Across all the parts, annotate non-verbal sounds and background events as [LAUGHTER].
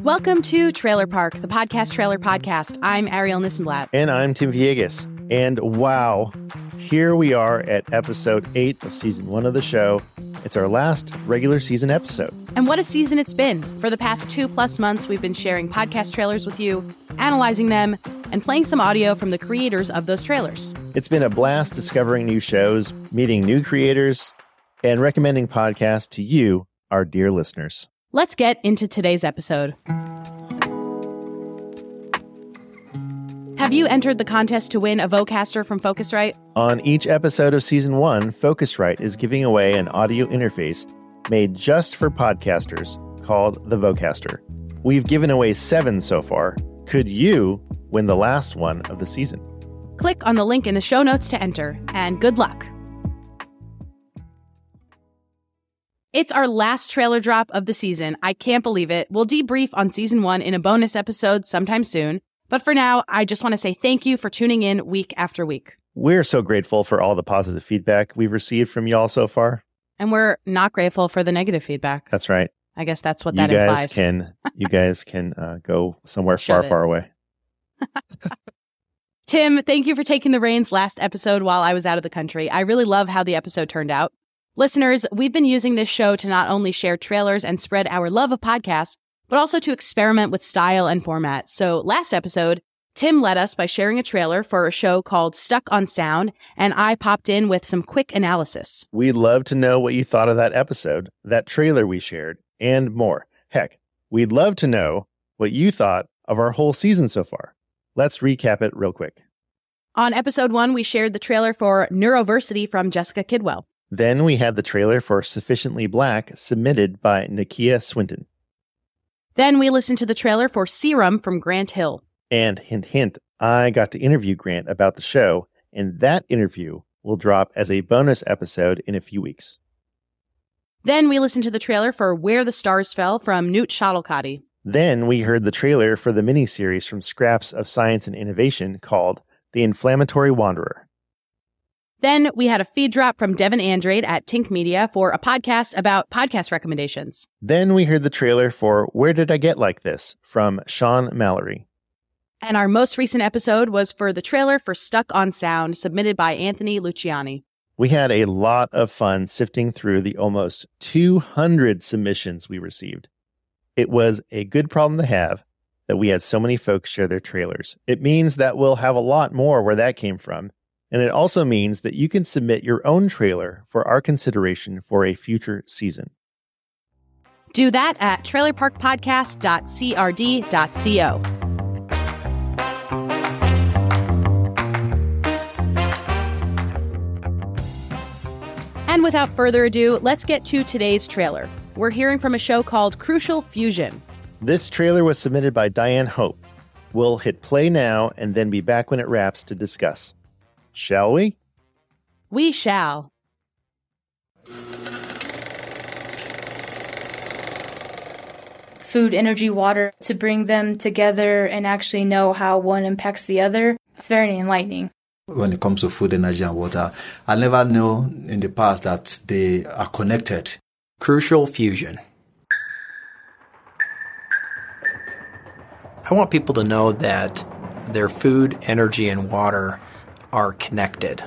Welcome to Trailer Park, the podcast trailer podcast. I'm Arielle Nissenblatt. And I'm Tim Villegas. And wow, here we are at episode eight of season one of the show. It's our last regular season episode. And what a season it's been. For the past two plus months, we've been sharing podcast trailers with you, analyzing them, and playing some audio from the creators of those trailers. It's been a blast discovering new shows, meeting new creators, and recommending podcasts to you, our dear listeners. Let's get into today's episode. Have you entered the contest to win a Vocaster from Focusrite? On each episode of season one, Focusrite is giving away an audio interface made just for podcasters called the Vocaster. We've given away seven so far. Could you win the last one of the season? Click on the link in the show notes to enter, and good luck. It's our last trailer drop of the season. I can't believe it. We'll debrief on season one in a bonus episode sometime soon. But for now, I just want to say thank you for tuning in week after week. We're so grateful for all the positive feedback we've received from y'all so far. And we're not grateful for the negative feedback. That's right. I guess that's what you that guys implies. can you [LAUGHS] guys can uh, go somewhere Shove far, it. far away. [LAUGHS] Tim, thank you for taking the reins last episode while I was out of the country. I really love how the episode turned out. Listeners, we've been using this show to not only share trailers and spread our love of podcasts, but also to experiment with style and format. So last episode, Tim led us by sharing a trailer for a show called Stuck on Sound, and I popped in with some quick analysis. We'd love to know what you thought of that episode, that trailer we shared, and more. Heck, we'd love to know what you thought of our whole season so far. Let's recap it real quick. On episode one, we shared the trailer for Neuroversity from Jessica Kidwell. Then we had the trailer for Sufficiently Black submitted by Nakia Swinton. Then we listened to the trailer for Serum from Grant Hill. And hint, hint, I got to interview Grant about the show, and that interview will drop as a bonus episode in a few weeks. Then we listened to the trailer for Where the Stars Fell from Newt Shuttlecotty. Then we heard the trailer for the miniseries from Scraps of Science and Innovation called The Inflammatory Wanderer. Then we had a feed drop from Devin Andrade at Tink Media for a podcast about podcast recommendations. Then we heard the trailer for Where Did I Get Like This from Sean Mallory. And our most recent episode was for the trailer for Stuck on Sound submitted by Anthony Luciani. We had a lot of fun sifting through the almost 200 submissions we received. It was a good problem to have that we had so many folks share their trailers. It means that we'll have a lot more where that came from. And it also means that you can submit your own trailer for our consideration for a future season. Do that at trailerparkpodcast.crd.co. And without further ado, let's get to today's trailer. We're hearing from a show called Crucial FEWSION. This trailer was submitted by Diane Hope. We'll hit play now and then be back when it wraps to discuss. Shall we? We shall. food, energy, water to bring them together and actually know how one impacts the other. It's very enlightening. When it comes to food, energy, and water, I never knew in the past that they are connected. Crucial FEWSION. I want people to know that their food, energy, and water are connected.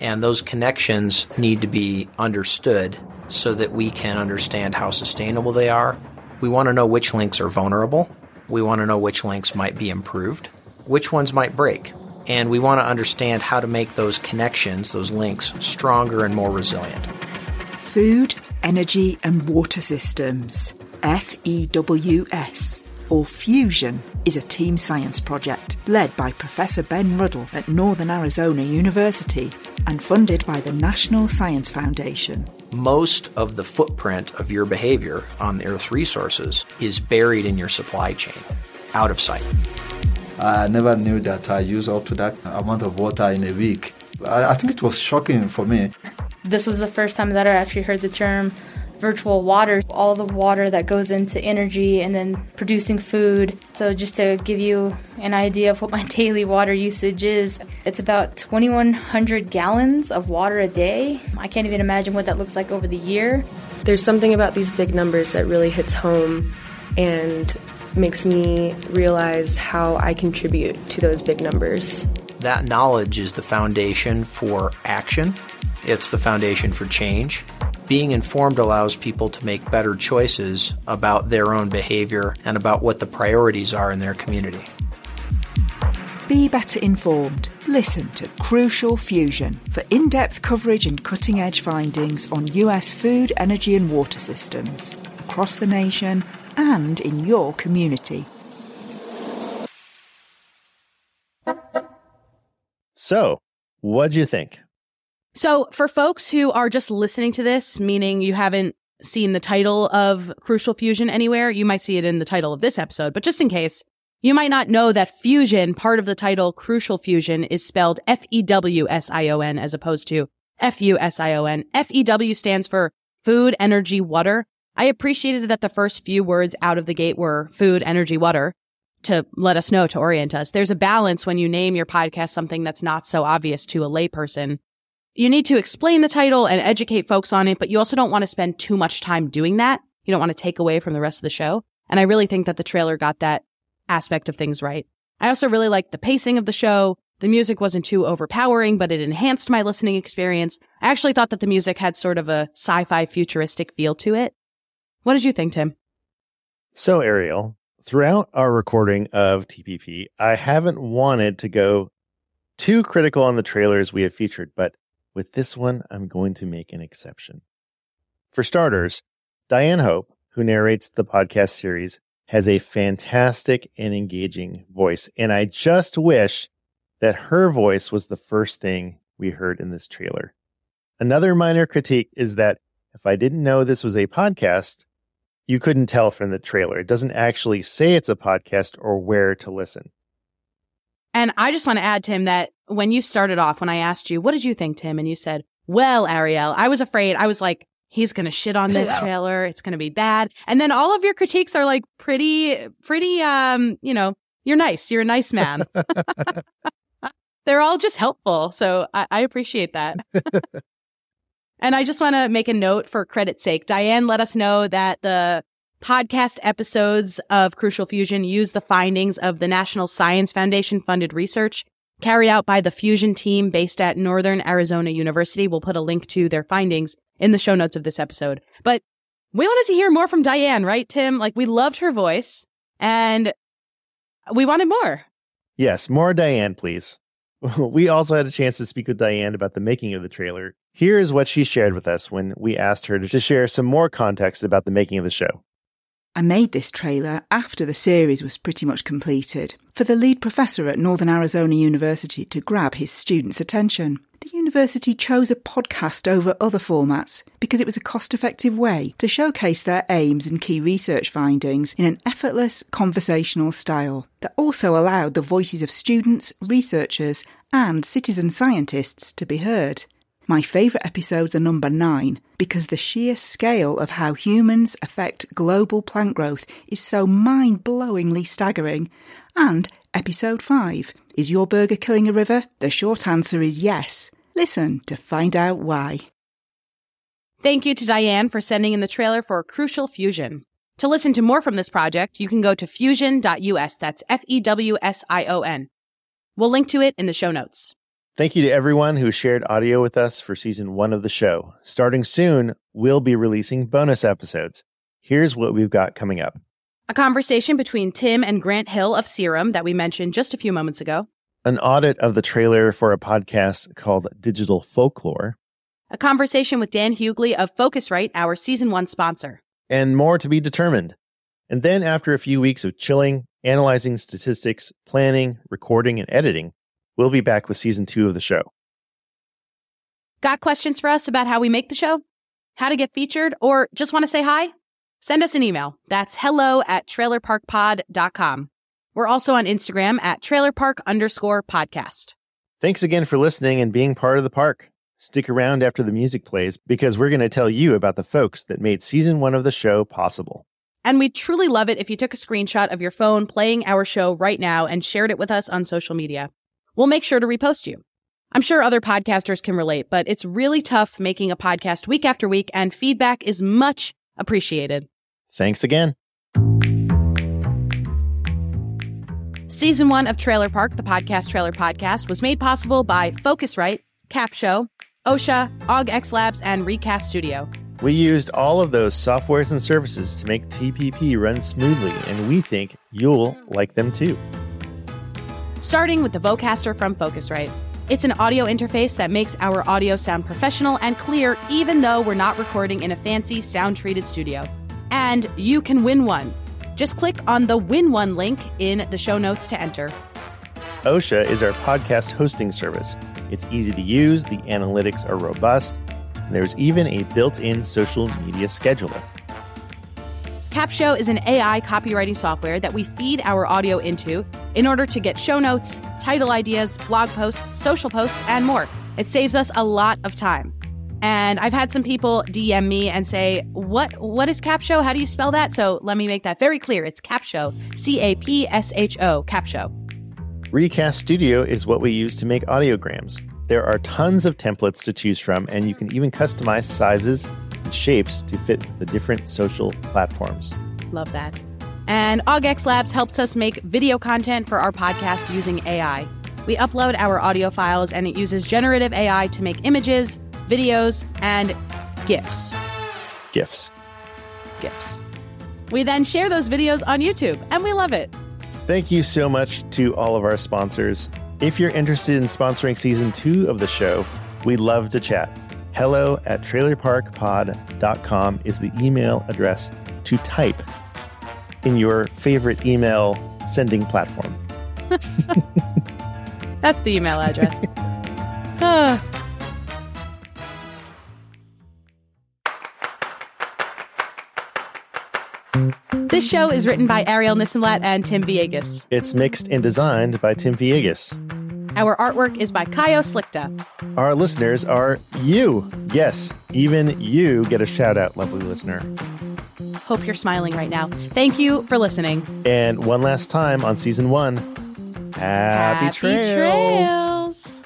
And those connections need to be understood so that we can understand how sustainable they are. We want to know which links are vulnerable. We want to know which links might be improved, which ones might break. And we want to understand how to make those connections, those links, stronger and more resilient. Food, Energy and Water Systems, FEWS, or FEWSION, is a team science project led by Professor Ben Ruddell at Northern Arizona University and funded by the National Science Foundation. Most of the footprint of your behavior on the Earth's resources is buried in your supply chain, out of sight. I never knew that I use up to that amount of water in a week. I, I think it was shocking for me. This was the first time that I actually heard the term virtual water, all the water that goes into energy and then producing food. So, just to give you an idea of what my [LAUGHS] daily water usage is, it's about 2,100 gallons of water a day. I can't even imagine what that looks like over the year. There's something about these big numbers that really hits home and makes me realize how I contribute to those big numbers. That knowledge is the foundation for action, it's the foundation for change. Being informed allows people to make better choices about their own behavior and about what the priorities are in their community. Be better informed. Listen to Crucial FEWSION for in depth coverage and cutting edge findings on US food, energy, and water systems across the nation and in your community. So, what'd you think? So, for folks who are just listening to this, meaning you haven't seen the title of Crucial FEWSION anywhere, you might see it in the title of this episode, but just in case, you might not know that fusion, part of the title Crucial FEWSION, is spelled F E W S I O N as opposed to F U S I O N. F E W stands for food, energy, water. I appreciated that the first few words out of the gate were food, energy, water to let us know, to orient us. There's a balance when you name your podcast something that's not so obvious to a layperson. You need to explain the title and educate folks on it, but you also don't want to spend too much time doing that. You don't want to take away from the rest of the show. And I really think that the trailer got that aspect of things right. I also really liked the pacing of the show. The music wasn't too overpowering, but it enhanced my listening experience. I actually thought that the music had sort of a sci-fi futuristic feel to it. What did you think, Tim? So, Arielle, throughout our recording of TPP, I haven't wanted to go too critical on the trailers we have featured, but with this one, I'm going to make an exception. For starters, Diane Hope, who narrates the podcast series, has a fantastic and engaging voice. And I just wish that her voice was the first thing we heard in this trailer. Another minor critique is that if I didn't know this was a podcast, you couldn't tell from the trailer. It doesn't actually say it's a podcast or where to listen. And I just want to add, Tim, that when you started off, when I asked you, what did you think, Tim? And you said, well, Arielle, I was afraid. I was like, he's going to shit on this [LAUGHS] trailer. It's going to be bad. And then all of your critiques are like pretty, pretty, um, you know, you're nice. You're a nice man. [LAUGHS] [LAUGHS] They're all just helpful. So I, I appreciate that. and I just want to make a note for credit's sake. Diane let us know that the podcast episodes of Crucial FEWSION use the findings of the National Science Foundation funded research carried out by the FEWSION team based at Northern Arizona University. We'll put a link to their findings in the show notes of this episode. But we wanted to hear more from Diane, right, Tim? Like we loved her voice and we wanted more. Yes, more Diane, please. [LAUGHS] we also had a chance to speak with Diane about the making of the trailer. Here is what she shared with us when we asked her to share some more context about the making of the show. I made this trailer after the series was pretty much completed for the lead professor at Northern Arizona University to grab his students' attention. The university chose a podcast over other formats because it was a cost effective way to showcase their aims and key research findings in an effortless conversational style that also allowed the voices of students, researchers, and citizen scientists to be heard. My favourite episodes are number nine because the sheer scale of how humans affect global plant growth is so mind blowingly staggering. And episode five Is your burger killing a river? The short answer is yes. Listen to find out why. Thank you to Diane for sending in the trailer for Crucial FEWSION. To listen to more from this project, you can go to fewsion.us. That's F E W S I O N. We'll link to it in the show notes. Thank you to everyone who shared audio with us for season one of the show. Starting soon, we'll be releasing bonus episodes. Here's what we've got coming up a conversation between Tim and Grant Hill of Serum that we mentioned just a few moments ago, an audit of the trailer for a podcast called Digital Folklore, a conversation with Dan Hughley of Focusrite, our season one sponsor, and more to be determined. And then, after a few weeks of chilling, analyzing statistics, planning, recording, and editing, We'll be back with season two of the show. Got questions for us about how we make the show? How to get featured? Or just want to say hi? Send us an email. That's hello at trailerparkpod.com. We're also on Instagram at trailerpark underscore podcast. Thanks again for listening and being part of the park. Stick around after the music plays because we're going to tell you about the folks that made season one of the show possible. And we'd truly love it if you took a screenshot of your phone playing our show right now and shared it with us on social media we'll make sure to repost you. I'm sure other podcasters can relate, but it's really tough making a podcast week after week, and feedback is much appreciated. Thanks again. Season one of Trailer Park, the podcast Trailer Podcast, was made possible by Focusrite, Capsho, Ausha, AugX Labs, and Recast Studio. We used all of those softwares and services to make TPP run smoothly, and we think you'll like them too. Starting with the Vocaster from Focusrite. It's an audio interface that makes our audio sound professional and clear, even though we're not recording in a fancy sound treated studio. And you can win one. Just click on the Win One link in the show notes to enter. Ausha is our podcast hosting service. It's easy to use, the analytics are robust, and there's even a built in social media scheduler. Capsho is an AI copywriting software that we feed our audio into in order to get show notes, title ideas, blog posts, social posts, and more. It saves us a lot of time. And I've had some people DM me and say, "What what is Capsho? How do you spell that?" So let me make that very clear. It's Capsho, C A P S H O, Capsho. Recast Studio is what we use to make audiograms. There are tons of templates to choose from, and you can even customize sizes and shapes to fit the different social platforms. Love that. And AugX Labs helps us make video content for our podcast using AI. We upload our audio files and it uses generative AI to make images, videos, and GIFs. GIFs. GIFs. We then share those videos on YouTube, and we love it. Thank you so much to all of our sponsors. If you're interested in sponsoring season two of the show, we'd love to chat. Hello at trailerparkpod.com is the email address to type in your favorite email sending platform. [LAUGHS] That's the email address. Ah. This show is written by Arielle Nissenblatt and Tim Villegas. It's mixed and designed by Tim Villegas. Our artwork is by Caio Slikta. Our listeners are you. Yes, even you get a shout out, lovely listener. Hope you're smiling right now. Thank you for listening. And one last time on season one, happy, Happy trails.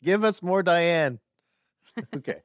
Give us more Diane. [LAUGHS] okay.